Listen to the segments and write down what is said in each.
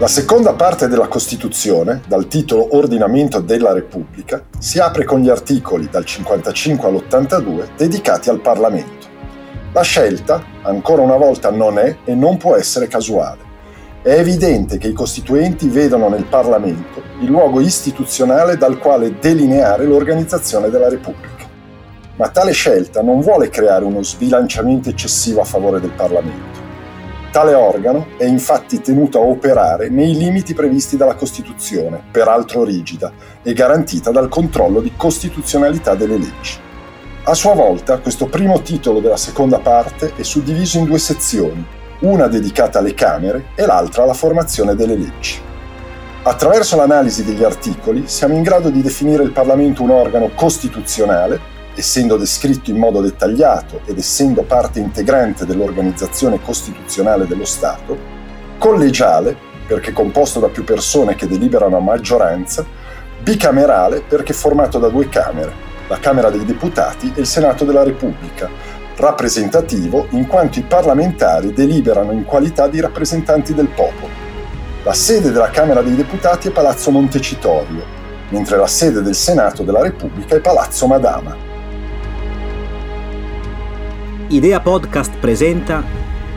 La seconda parte della Costituzione, dal titolo Ordinamento della Repubblica, si apre con gli articoli dal 55 all'82 dedicati al Parlamento. La scelta, ancora una volta, non è e non può essere casuale. È evidente che i costituenti vedono nel Parlamento il luogo istituzionale dal quale delineare l'organizzazione della Repubblica. Ma tale scelta non vuole creare uno sbilanciamento eccessivo a favore del Parlamento Tale organo è infatti tenuto a operare nei limiti previsti dalla Costituzione, peraltro rigida, e garantita dal controllo di costituzionalità delle leggi. A sua volta, questo primo titolo della seconda parte è suddiviso in due sezioni, una dedicata alle Camere e l'altra alla formazione delle leggi. Attraverso l'analisi degli articoli siamo in grado di definire il Parlamento un organo costituzionale essendo descritto in modo dettagliato ed essendo parte integrante dell'organizzazione costituzionale dello Stato, collegiale, perché composto da più persone che deliberano a maggioranza, bicamerale, perché formato da due Camere, la Camera dei Deputati e il Senato della Repubblica, rappresentativo in quanto i parlamentari deliberano in qualità di rappresentanti del popolo. La sede della Camera dei Deputati è Palazzo Montecitorio, mentre la sede del Senato della Repubblica è Palazzo Madama. Idea Podcast presenta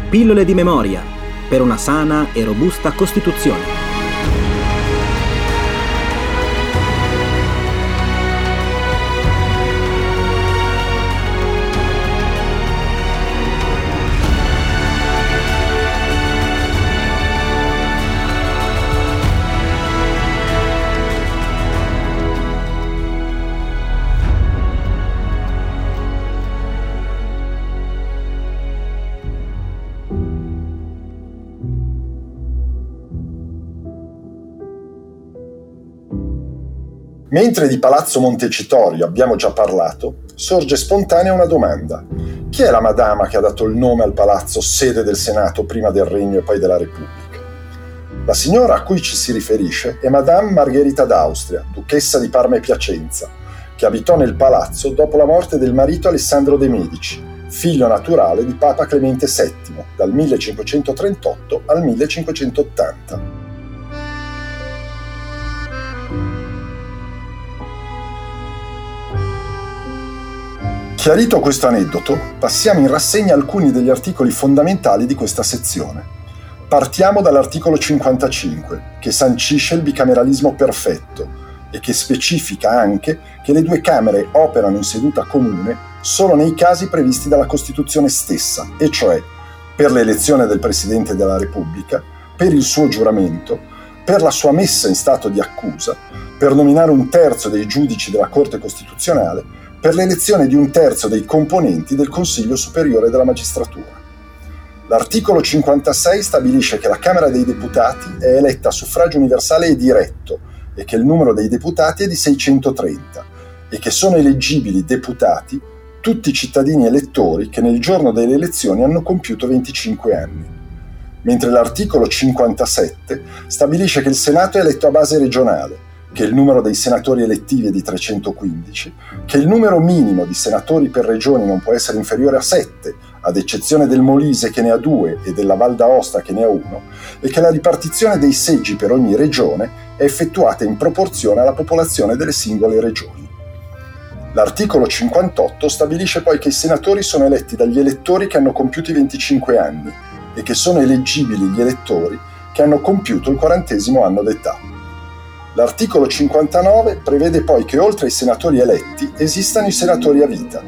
Pillole di memoria per una sana e robusta Costituzione. Mentre di Palazzo Montecitorio abbiamo già parlato, sorge spontanea una domanda. Chi è la madama che ha dato il nome al palazzo sede del Senato prima del Regno e poi della Repubblica? La signora a cui ci si riferisce è Madame Margherita d'Austria, duchessa di Parma e Piacenza, che abitò nel palazzo dopo la morte del marito Alessandro de' Medici, figlio naturale di Papa Clemente VII, dal 1538 al 1580. Chiarito questo aneddoto, passiamo in rassegna alcuni degli articoli fondamentali di questa sezione. Partiamo dall'articolo 55, che sancisce il bicameralismo perfetto e che specifica anche che le due Camere operano in seduta comune solo nei casi previsti dalla Costituzione stessa, e cioè per l'elezione del Presidente della Repubblica, per il suo giuramento, per la sua messa in stato di accusa, per nominare un terzo dei giudici della Corte Costituzionale per l'elezione di un terzo dei componenti del Consiglio Superiore della Magistratura. L'articolo 56 stabilisce che la Camera dei Deputati è eletta a suffragio universale e diretto e che il numero dei deputati è di 630 e che sono eleggibili deputati tutti i cittadini elettori che nel giorno delle elezioni hanno compiuto 25 anni. Mentre l'articolo 57 stabilisce che il Senato è eletto a base regionale che il numero dei senatori elettivi è di 315, che il numero minimo di senatori per regioni non può essere inferiore a 7, ad eccezione del Molise che ne ha 2 e della Val d'Aosta che ne ha 1, e che la ripartizione dei seggi per ogni regione è effettuata in proporzione alla popolazione delle singole regioni. L'articolo 58 stabilisce poi che i senatori sono eletti dagli elettori che hanno compiuto i 25 anni e che sono eleggibili gli elettori che hanno compiuto il quarantesimo anno d'età. L'articolo 59 prevede poi che oltre ai senatori eletti esistano i senatori a vita.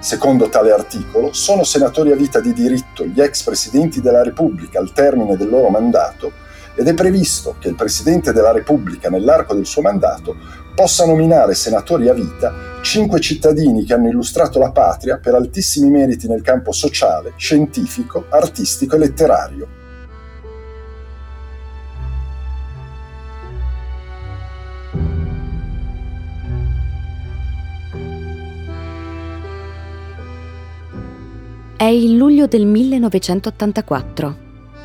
Secondo tale articolo, sono senatori a vita di diritto gli ex presidenti della Repubblica al termine del loro mandato ed è previsto che il Presidente della Repubblica nell'arco del suo mandato possa nominare senatori a vita cinque cittadini che hanno illustrato la patria per altissimi meriti nel campo sociale, scientifico, artistico e letterario. È il luglio del 1984.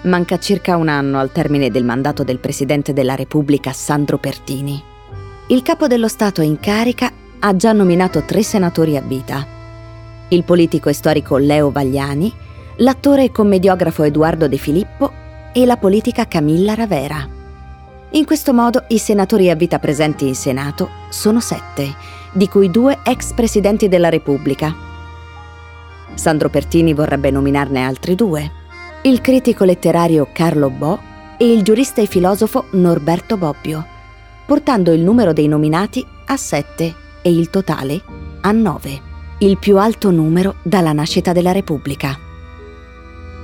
Manca circa un anno al termine del mandato del Presidente della Repubblica Sandro Pertini. Il capo dello Stato in carica ha già nominato tre senatori a vita. Il politico e storico Leo Vagliani, l'attore e commediografo Edoardo De Filippo e la politica Camilla Ravera. In questo modo i senatori a vita presenti in Senato sono sette, di cui due ex presidenti della Repubblica. Sandro Pertini vorrebbe nominarne altri due, il critico letterario Carlo Bo e il giurista e filosofo Norberto Bobbio, portando il numero dei nominati a sette e il totale a nove, il più alto numero dalla nascita della Repubblica.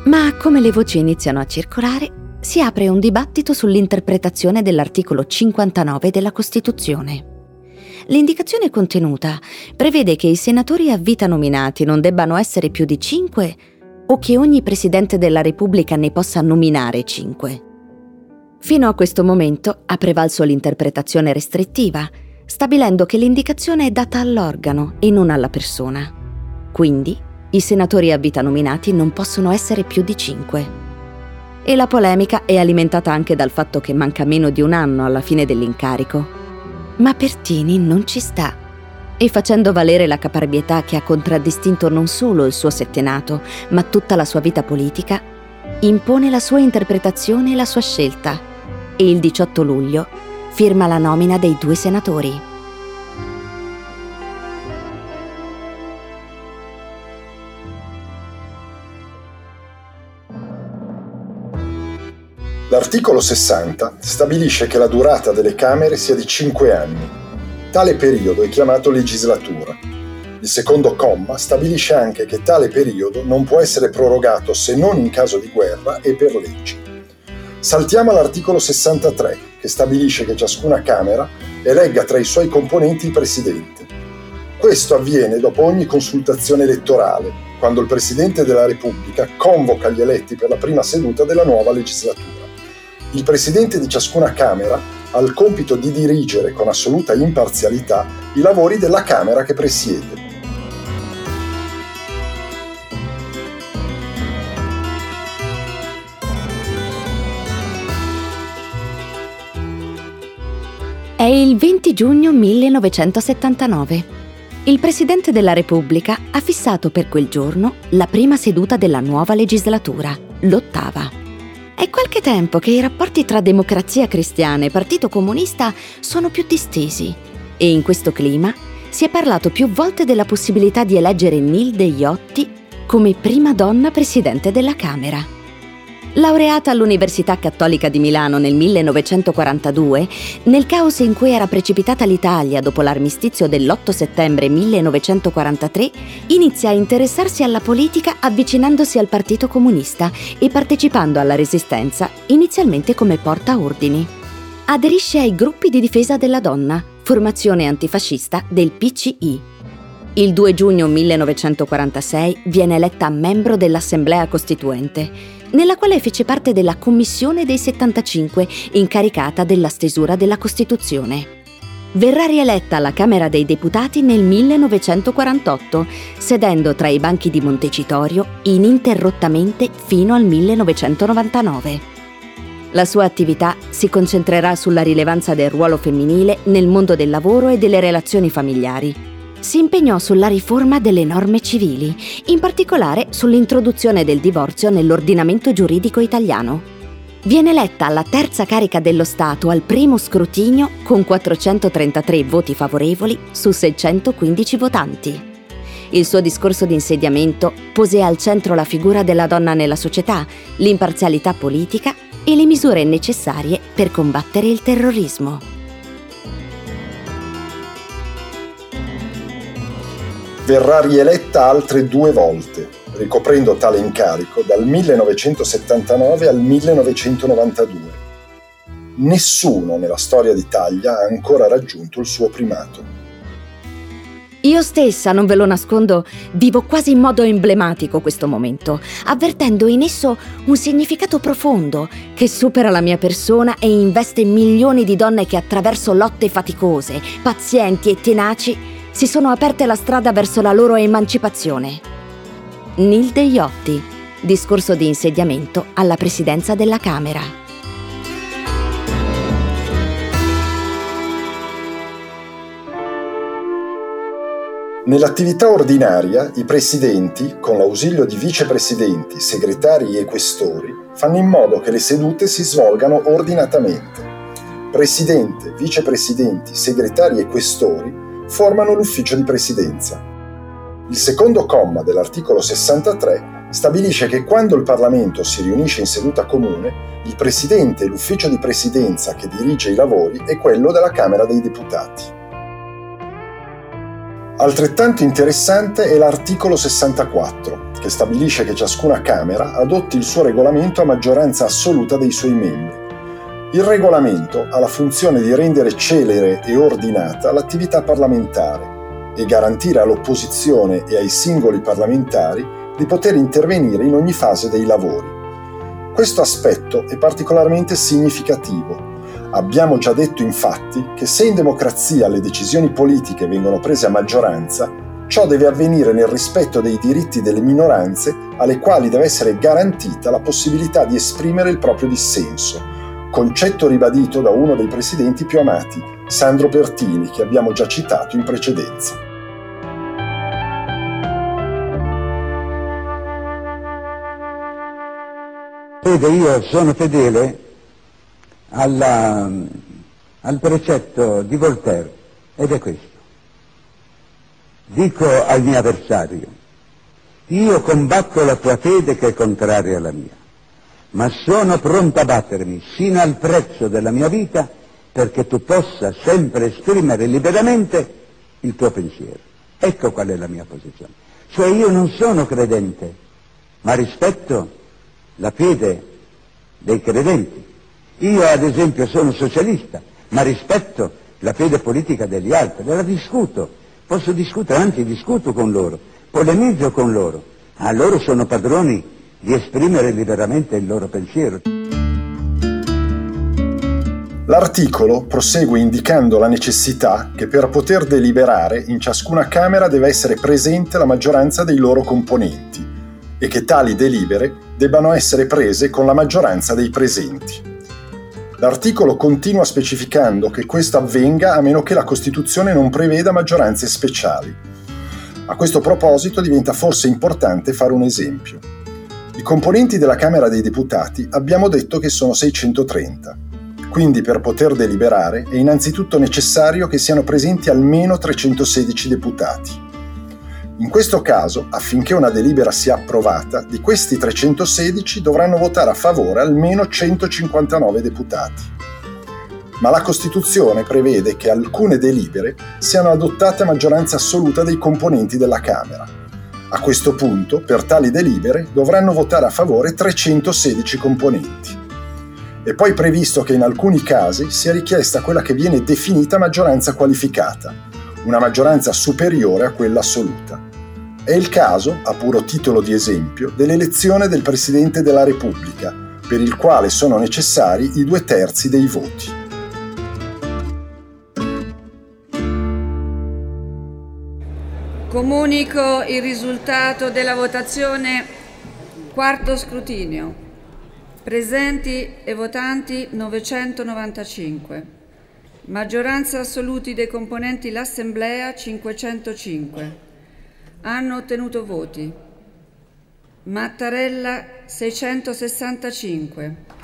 Ma come le voci iniziano a circolare, si apre un dibattito sull'interpretazione dell'articolo 59 della Costituzione. L'indicazione contenuta prevede che i senatori a vita nominati non debbano essere più di cinque o che ogni Presidente della Repubblica ne possa nominare cinque. Fino a questo momento ha prevalso l'interpretazione restrittiva, stabilendo che l'indicazione è data all'organo e non alla persona. Quindi i senatori a vita nominati non possono essere più di cinque e la polemica è alimentata anche dal fatto che manca meno di un anno alla fine dell'incarico. Ma Pertini non ci sta e facendo valere la caparbietà che ha contraddistinto non solo il suo settenato, ma tutta la sua vita politica, impone la sua interpretazione e la sua scelta e il 18 luglio firma la nomina dei due senatori. L'articolo 60 stabilisce che la durata delle Camere sia di 5 anni. Tale periodo è chiamato legislatura. Il secondo comma stabilisce anche che tale periodo non può essere prorogato se non in caso di guerra e per leggi. Saltiamo all'articolo 63, che stabilisce che ciascuna Camera elegga tra i suoi componenti il Presidente. Questo avviene dopo ogni consultazione elettorale, quando il Presidente della Repubblica convoca gli eletti per la prima seduta della nuova legislatura. Il presidente di ciascuna Camera ha il compito di dirigere con assoluta imparzialità i lavori della Camera che presiede. È il 20 giugno 1979. Il Presidente della Repubblica ha fissato per quel giorno la prima seduta della nuova legislatura, l'ottava. È qualche tempo che i rapporti tra democrazia cristiana e Partito Comunista sono più distesi e in questo clima si è parlato più volte della possibilità di eleggere Nilde Iotti come prima donna presidente della Camera. Laureata all'Università Cattolica di Milano nel 1942, nel caos in cui era precipitata l'Italia dopo l'armistizio dell'8 settembre 1943, inizia a interessarsi alla politica avvicinandosi al Partito Comunista e partecipando alla Resistenza, inizialmente come portaordini. Aderisce ai gruppi di difesa della donna, formazione antifascista del PCI. Il 2 giugno 1946 viene eletta membro dell'Assemblea Costituente nella quale fece parte della Commissione dei 75, incaricata della stesura della Costituzione. Verrà rieletta alla Camera dei Deputati nel 1948, sedendo tra i banchi di Montecitorio ininterrottamente fino al 1999. La sua attività si concentrerà sulla rilevanza del ruolo femminile nel mondo del lavoro e delle relazioni familiari si impegnò sulla riforma delle norme civili, in particolare sull'introduzione del divorzio nell'ordinamento giuridico italiano. Viene eletta alla terza carica dello Stato al primo scrutinio con 433 voti favorevoli su 615 votanti. Il suo discorso di insediamento pose al centro la figura della donna nella società, l'imparzialità politica e le misure necessarie per combattere il terrorismo. Verrà rieletta altre due volte, ricoprendo tale incarico dal 1979 al 1992. Nessuno nella storia d'Italia ha ancora raggiunto il suo primato. Io stessa, non ve lo nascondo, vivo quasi in modo emblematico questo momento, avvertendo in esso un significato profondo che supera la mia persona e investe milioni di donne che attraverso lotte faticose, pazienti e tenaci si sono aperte la strada verso la loro emancipazione. Nilde Iotti, discorso di insediamento alla presidenza della Camera. Nell'attività ordinaria, i presidenti, con l'ausilio di vicepresidenti, segretari e questori, fanno in modo che le sedute si svolgano ordinatamente. presidente, vicepresidenti, segretari e questori formano l'ufficio di presidenza. Il secondo comma dell'articolo 63 stabilisce che quando il Parlamento si riunisce in seduta comune, il presidente e l'ufficio di presidenza che dirige i lavori è quello della Camera dei Deputati. Altrettanto interessante è l'articolo 64, che stabilisce che ciascuna Camera adotti il suo regolamento a maggioranza assoluta dei suoi membri il regolamento ha la funzione di rendere celere e ordinata l'attività parlamentare e garantire all'opposizione e ai singoli parlamentari di poter intervenire in ogni fase dei lavori. Questo aspetto è particolarmente significativo. Abbiamo già detto infatti che se in democrazia le decisioni politiche vengono prese a maggioranza, ciò deve avvenire nel rispetto dei diritti delle minoranze alle quali deve essere garantita la possibilità di esprimere il proprio dissenso concetto ribadito da uno dei presidenti più amati, Sandro Pertini, che abbiamo già citato in precedenza. Vede, io sono fedele alla, al precetto di Voltaire ed è questo. Dico al mio avversario, io combatto la tua fede che è contraria alla mia ma sono pronto a battermi sino al prezzo della mia vita perché tu possa sempre esprimere liberamente il tuo pensiero. Ecco qual è la mia posizione. Cioè io non sono credente, ma rispetto la fede dei credenti. Io ad esempio sono socialista, ma rispetto la fede politica degli altri, la discuto, posso discutere, anzi discuto con loro, polemizzo con loro, a loro sono padroni di esprimere liberamente il loro pensiero. L'articolo prosegue indicando la necessità che per poter deliberare in ciascuna Camera deve essere presente la maggioranza dei loro componenti e che tali delibere debbano essere prese con la maggioranza dei presenti. L'articolo continua specificando che questo avvenga a meno che la Costituzione non preveda maggioranze speciali. A questo proposito diventa forse importante fare un esempio. I componenti della Camera dei Deputati abbiamo detto che sono 630. Quindi per poter deliberare è innanzitutto necessario che siano presenti almeno 316 deputati. In questo caso, affinché una delibera sia approvata, di questi 316 dovranno votare a favore almeno 159 deputati. Ma la Costituzione prevede che alcune delibere siano adottate a maggioranza assoluta dei componenti della Camera a questo punto, per tali delibere, dovranno votare a favore 316 componenti. È poi previsto che in alcuni casi sia richiesta quella che viene definita maggioranza qualificata, una maggioranza superiore a quella assoluta. È il caso, a puro titolo di esempio, dell'elezione del Presidente della Repubblica, per il quale sono necessari i due terzi dei voti. Comunico il risultato della votazione quarto scrutinio. Presenti e votanti 995. Maggioranza assoluti dei componenti l'Assemblea 505. Hanno ottenuto voti. Mattarella 665.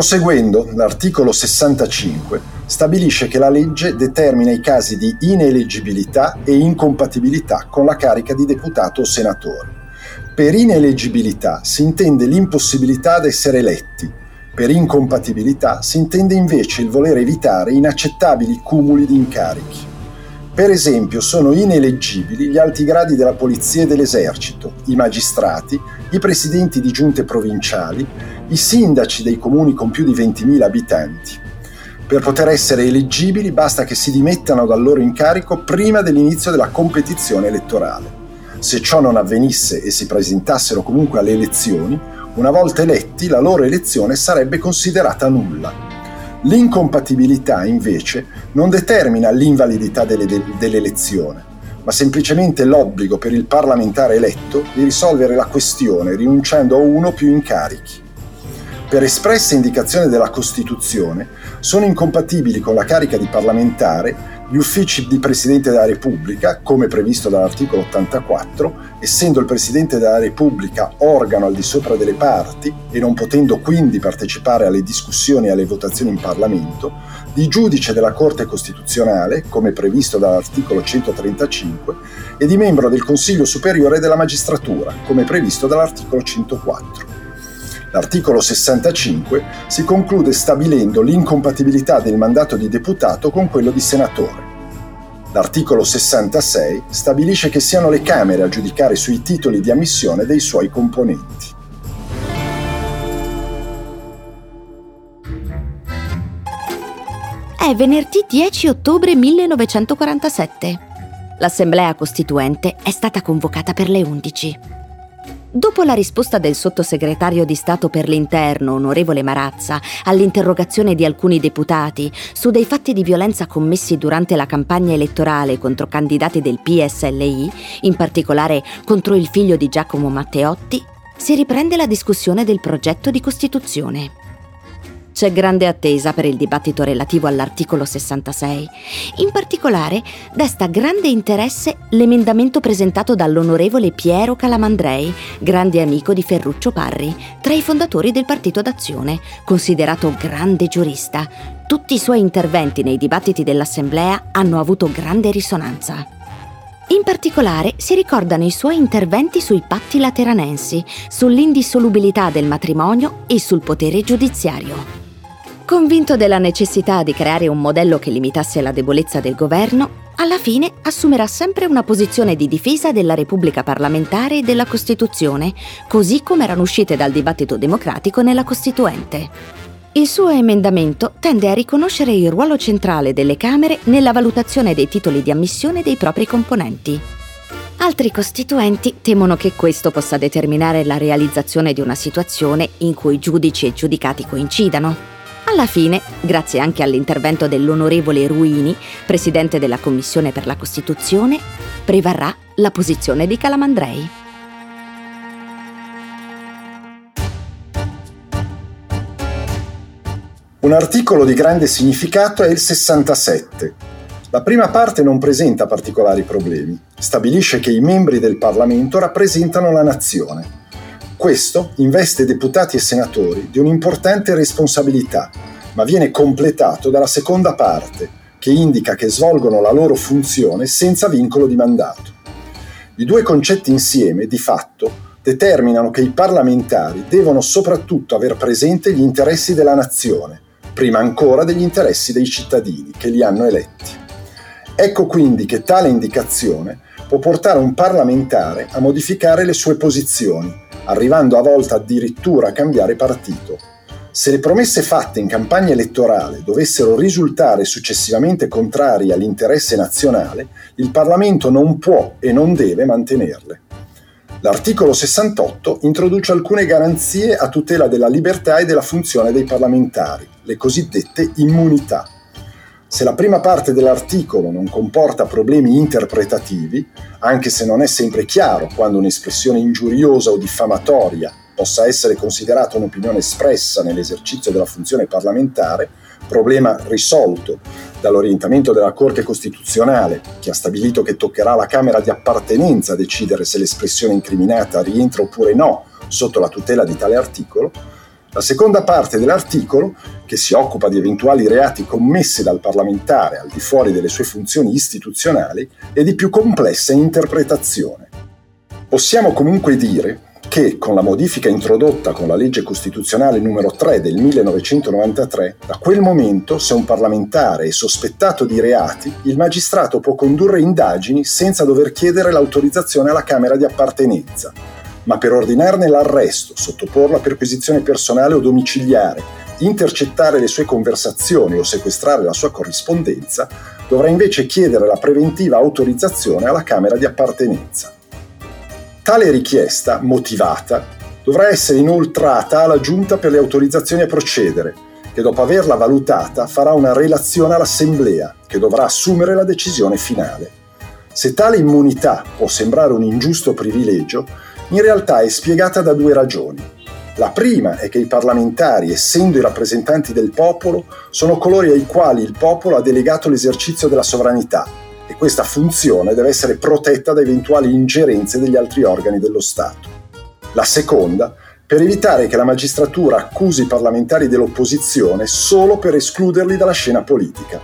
Proseguendo, l'articolo 65 stabilisce che la legge determina i casi di ineleggibilità e incompatibilità con la carica di deputato o senatore. Per ineleggibilità si intende l'impossibilità ad essere eletti, per incompatibilità si intende invece il voler evitare inaccettabili cumuli di incarichi. Per esempio sono ineleggibili gli alti gradi della polizia e dell'esercito, i magistrati, i presidenti di giunte provinciali, i sindaci dei comuni con più di 20.000 abitanti. Per poter essere eleggibili basta che si dimettano dal loro incarico prima dell'inizio della competizione elettorale. Se ciò non avvenisse e si presentassero comunque alle elezioni, una volta eletti la loro elezione sarebbe considerata nulla. L'incompatibilità, invece, non determina l'invalidità delle, dell'elezione, ma semplicemente l'obbligo per il parlamentare eletto di risolvere la questione rinunciando a uno o più incarichi. Per espressa indicazione della Costituzione, sono incompatibili con la carica di parlamentare gli uffici di Presidente della Repubblica, come previsto dall'articolo 84, essendo il Presidente della Repubblica organo al di sopra delle parti e non potendo quindi partecipare alle discussioni e alle votazioni in Parlamento, di giudice della Corte Costituzionale, come previsto dall'articolo 135, e di membro del Consiglio Superiore della Magistratura, come previsto dall'articolo 104. L'articolo 65 si conclude stabilendo l'incompatibilità del mandato di deputato con quello di senatore. L'articolo 66 stabilisce che siano le Camere a giudicare sui titoli di ammissione dei suoi componenti. È venerdì 10 ottobre 1947. L'Assemblea Costituente è stata convocata per le 11. Dopo la risposta del sottosegretario di Stato per l'interno, onorevole Marazza, all'interrogazione di alcuni deputati su dei fatti di violenza commessi durante la campagna elettorale contro candidati del PSLI, in particolare contro il figlio di Giacomo Matteotti, si riprende la discussione del progetto di Costituzione. C'è grande attesa per il dibattito relativo all'articolo 66. In particolare, desta grande interesse l'emendamento presentato dall'onorevole Piero Calamandrei, grande amico di Ferruccio Parri, tra i fondatori del Partito d'Azione, considerato grande giurista. Tutti i suoi interventi nei dibattiti dell'Assemblea hanno avuto grande risonanza. In particolare si ricordano i suoi interventi sui patti lateranensi, sull'indissolubilità del matrimonio e sul potere giudiziario. Convinto della necessità di creare un modello che limitasse la debolezza del governo, alla fine assumerà sempre una posizione di difesa della Repubblica parlamentare e della Costituzione, così come erano uscite dal dibattito democratico nella Costituente. Il suo emendamento tende a riconoscere il ruolo centrale delle Camere nella valutazione dei titoli di ammissione dei propri componenti. Altri costituenti temono che questo possa determinare la realizzazione di una situazione in cui giudici e giudicati coincidano, alla fine, grazie anche all'intervento dell'onorevole Ruini, presidente della Commissione per la Costituzione, prevarrà la posizione di Calamandrei. Un articolo di grande significato è il 67. La prima parte non presenta particolari problemi. Stabilisce che i membri del Parlamento rappresentano la nazione questo investe deputati e senatori di un'importante responsabilità, ma viene completato dalla seconda parte, che indica che svolgono la loro funzione senza vincolo di mandato. I due concetti insieme, di fatto, determinano che i parlamentari devono soprattutto aver presente gli interessi della nazione, prima ancora degli interessi dei cittadini che li hanno eletti. Ecco quindi che tale indicazione può portare un parlamentare a modificare le sue posizioni arrivando a volte addirittura a cambiare partito. Se le promesse fatte in campagna elettorale dovessero risultare successivamente contrarie all'interesse nazionale, il Parlamento non può e non deve mantenerle. L'articolo 68 introduce alcune garanzie a tutela della libertà e della funzione dei parlamentari, le cosiddette immunità. Se la prima parte dell'articolo non comporta problemi interpretativi, anche se non è sempre chiaro quando un'espressione ingiuriosa o diffamatoria possa essere considerata un'opinione espressa nell'esercizio della funzione parlamentare, problema risolto dall'orientamento della Corte Costituzionale, che ha stabilito che toccherà alla Camera di appartenenza decidere se l'espressione incriminata rientra oppure no sotto la tutela di tale articolo, la seconda parte dell'articolo, che si occupa di eventuali reati commessi dal parlamentare al di fuori delle sue funzioni istituzionali, è di più complessa interpretazione. Possiamo comunque dire che con la modifica introdotta con la legge costituzionale numero 3 del 1993, da quel momento se un parlamentare è sospettato di reati, il magistrato può condurre indagini senza dover chiedere l'autorizzazione alla Camera di appartenenza, ma per ordinarne l'arresto, sottoporlo a perquisizione personale o domiciliare intercettare le sue conversazioni o sequestrare la sua corrispondenza, dovrà invece chiedere la preventiva autorizzazione alla Camera di appartenenza. Tale richiesta, motivata, dovrà essere inoltrata alla Giunta per le autorizzazioni a procedere, che dopo averla valutata farà una relazione all'Assemblea, che dovrà assumere la decisione finale. Se tale immunità può sembrare un ingiusto privilegio, in realtà è spiegata da due ragioni. La prima è che i parlamentari, essendo i rappresentanti del popolo, sono coloro ai quali il popolo ha delegato l'esercizio della sovranità e questa funzione deve essere protetta da eventuali ingerenze degli altri organi dello Stato. La seconda, per evitare che la magistratura accusi i parlamentari dell'opposizione solo per escluderli dalla scena politica.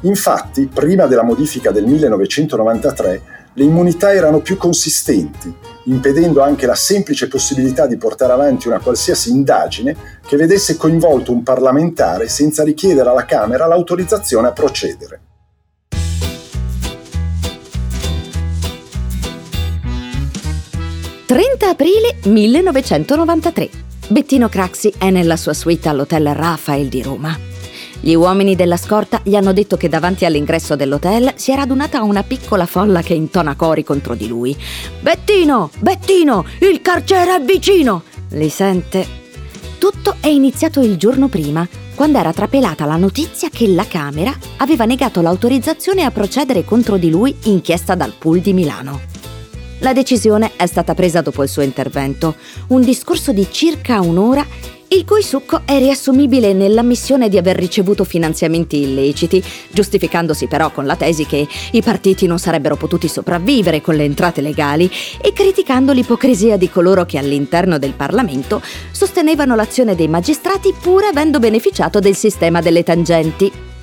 Infatti, prima della modifica del 1993, le immunità erano più consistenti impedendo anche la semplice possibilità di portare avanti una qualsiasi indagine che vedesse coinvolto un parlamentare senza richiedere alla Camera l'autorizzazione a procedere. «30 aprile 1993. Bettino Craxi è nella sua suite all'Hotel Rafael di Roma. Gli uomini della scorta gli hanno detto che davanti all'ingresso dell'hotel si è radunata una piccola folla che intona cori contro di lui. Bettino! Bettino! Il carcere è vicino! Li sente? Tutto è iniziato il giorno prima, quando era trapelata la notizia che la Camera aveva negato l'autorizzazione a procedere contro di lui inchiesta dal pool di Milano. La decisione è stata presa dopo il suo intervento, un discorso di circa un'ora il cui succo è riassumibile nell'ammissione di aver ricevuto finanziamenti illeciti, giustificandosi però con la tesi che i partiti non sarebbero potuti sopravvivere con le entrate legali e criticando l'ipocrisia di coloro che all'interno del Parlamento sostenevano l'azione dei magistrati pur avendo beneficiato del sistema delle tangenti.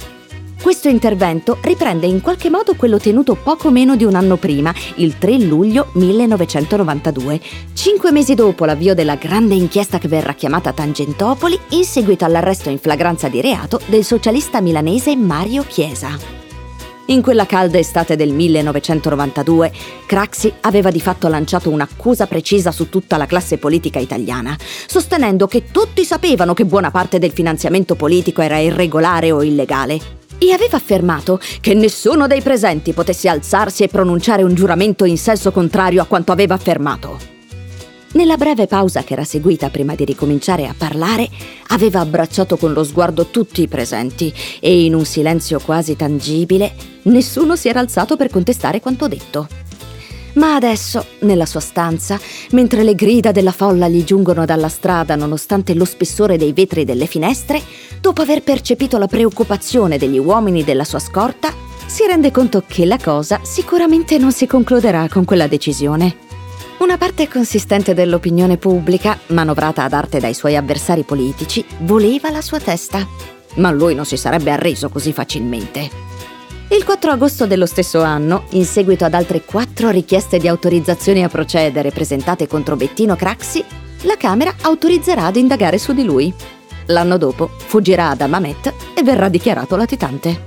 Questo intervento riprende in qualche modo quello tenuto poco meno di un anno prima, il 3 luglio 1992, cinque mesi dopo l'avvio della grande inchiesta che verrà chiamata Tangentopoli, in seguito all'arresto in flagranza di reato del socialista milanese Mario Chiesa. In quella calda estate del 1992, Craxi aveva di fatto lanciato un'accusa precisa su tutta la classe politica italiana, sostenendo che tutti sapevano che buona parte del finanziamento politico era irregolare o illegale e aveva affermato che nessuno dei presenti potesse alzarsi e pronunciare un giuramento in senso contrario a quanto aveva affermato. Nella breve pausa che era seguita prima di ricominciare a parlare, aveva abbracciato con lo sguardo tutti i presenti e in un silenzio quasi tangibile nessuno si era alzato per contestare quanto detto. Ma adesso, nella sua stanza, mentre le grida della folla gli giungono dalla strada nonostante lo spessore dei vetri delle finestre, dopo aver percepito la preoccupazione degli uomini della sua scorta, si rende conto che la cosa sicuramente non si concluderà con quella decisione. Una parte consistente dell'opinione pubblica, manovrata ad arte dai suoi avversari politici, voleva la sua testa. Ma lui non si sarebbe arreso così facilmente. Il 4 agosto dello stesso anno, in seguito ad altre quattro richieste di autorizzazione a procedere presentate contro Bettino Craxi, la Camera autorizzerà ad indagare su di lui. L'anno dopo fuggirà ad Amamet e verrà dichiarato latitante.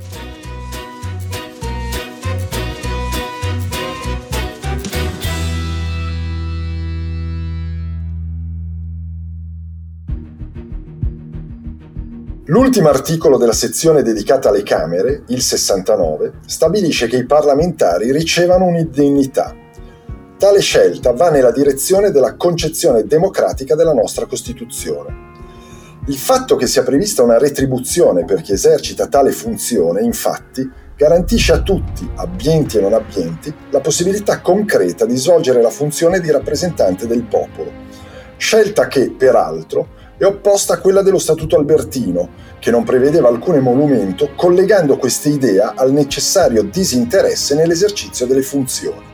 L'ultimo articolo della sezione dedicata alle Camere, il 69, stabilisce che i parlamentari ricevano un'indennità. Tale scelta va nella direzione della concezione democratica della nostra Costituzione. Il fatto che sia prevista una retribuzione per chi esercita tale funzione, infatti, garantisce a tutti, abbienti e non abbienti, la possibilità concreta di svolgere la funzione di rappresentante del popolo, scelta che, peraltro, è opposta a quella dello Statuto Albertino, che non prevedeva alcun emolumento, collegando questa idea al necessario disinteresse nell'esercizio delle funzioni.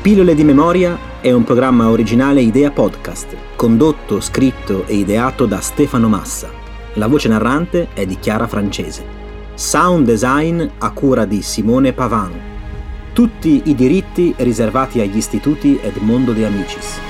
Pillole di memoria è un programma originale Idea Podcast, condotto, scritto e ideato da Stefano Massa. La voce narrante è di Chiara Francese. Sound design a cura di Simone Pavan. Tutti i diritti riservati agli istituti Edmondo De Amicis.